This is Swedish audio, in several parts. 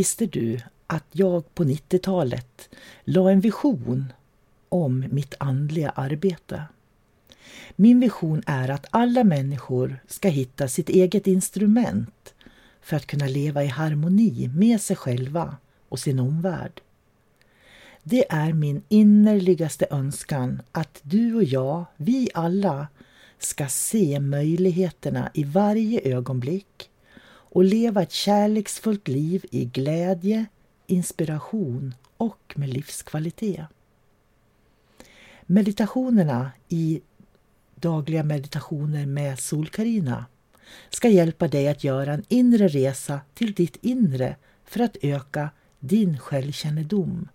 Visste du att jag på 90-talet la en vision om mitt andliga arbete? Min vision är att alla människor ska hitta sitt eget instrument för att kunna leva i harmoni med sig själva och sin omvärld. Det är min innerligaste önskan att du och jag, vi alla, ska se möjligheterna i varje ögonblick och leva ett kärleksfullt liv i glädje, inspiration och med livskvalitet. Meditationerna i dagliga meditationer med Solkarina ska hjälpa dig att göra en inre resa till ditt inre för att öka din självkännedom.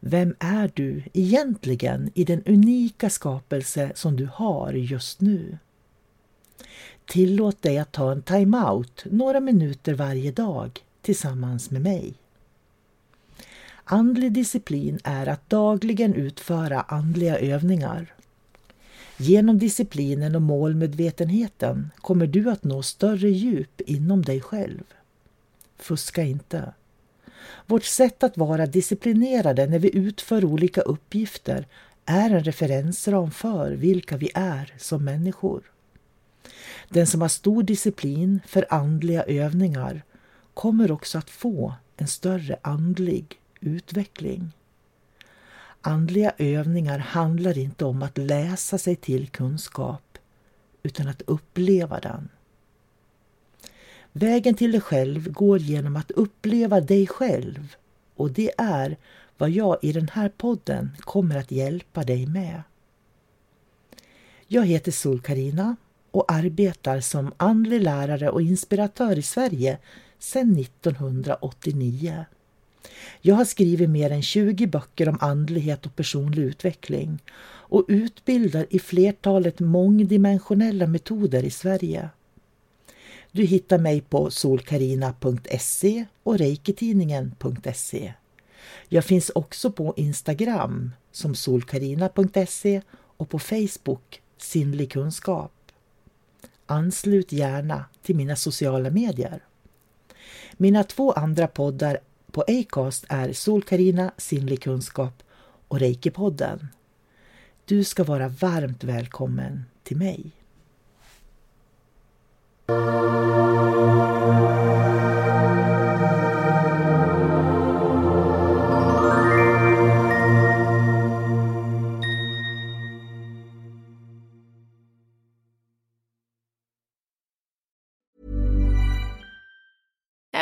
Vem är du egentligen i den unika skapelse som du har just nu? Tillåt dig att ta en time-out några minuter varje dag tillsammans med mig. Andlig disciplin är att dagligen utföra andliga övningar. Genom disciplinen och målmedvetenheten kommer du att nå större djup inom dig själv. Fuska inte. Vårt sätt att vara disciplinerade när vi utför olika uppgifter är en referensram för vilka vi är som människor. Den som har stor disciplin för andliga övningar kommer också att få en större andlig utveckling. Andliga övningar handlar inte om att läsa sig till kunskap utan att uppleva den. Vägen till dig själv går genom att uppleva dig själv och det är vad jag i den här podden kommer att hjälpa dig med. Jag heter Sol-Karina och arbetar som andlig lärare och inspiratör i Sverige sedan 1989. Jag har skrivit mer än 20 böcker om andlighet och personlig utveckling och utbildar i flertalet mångdimensionella metoder i Sverige. Du hittar mig på solkarina.se och reiketidningen.se. Jag finns också på Instagram som solkarina.se och på Facebook Sinnlig kunskap. Anslut gärna till mina sociala medier. Mina två andra poddar på Acast är Solkarina sinnlig kunskap och Reiki-podden. Du ska vara varmt välkommen till mig.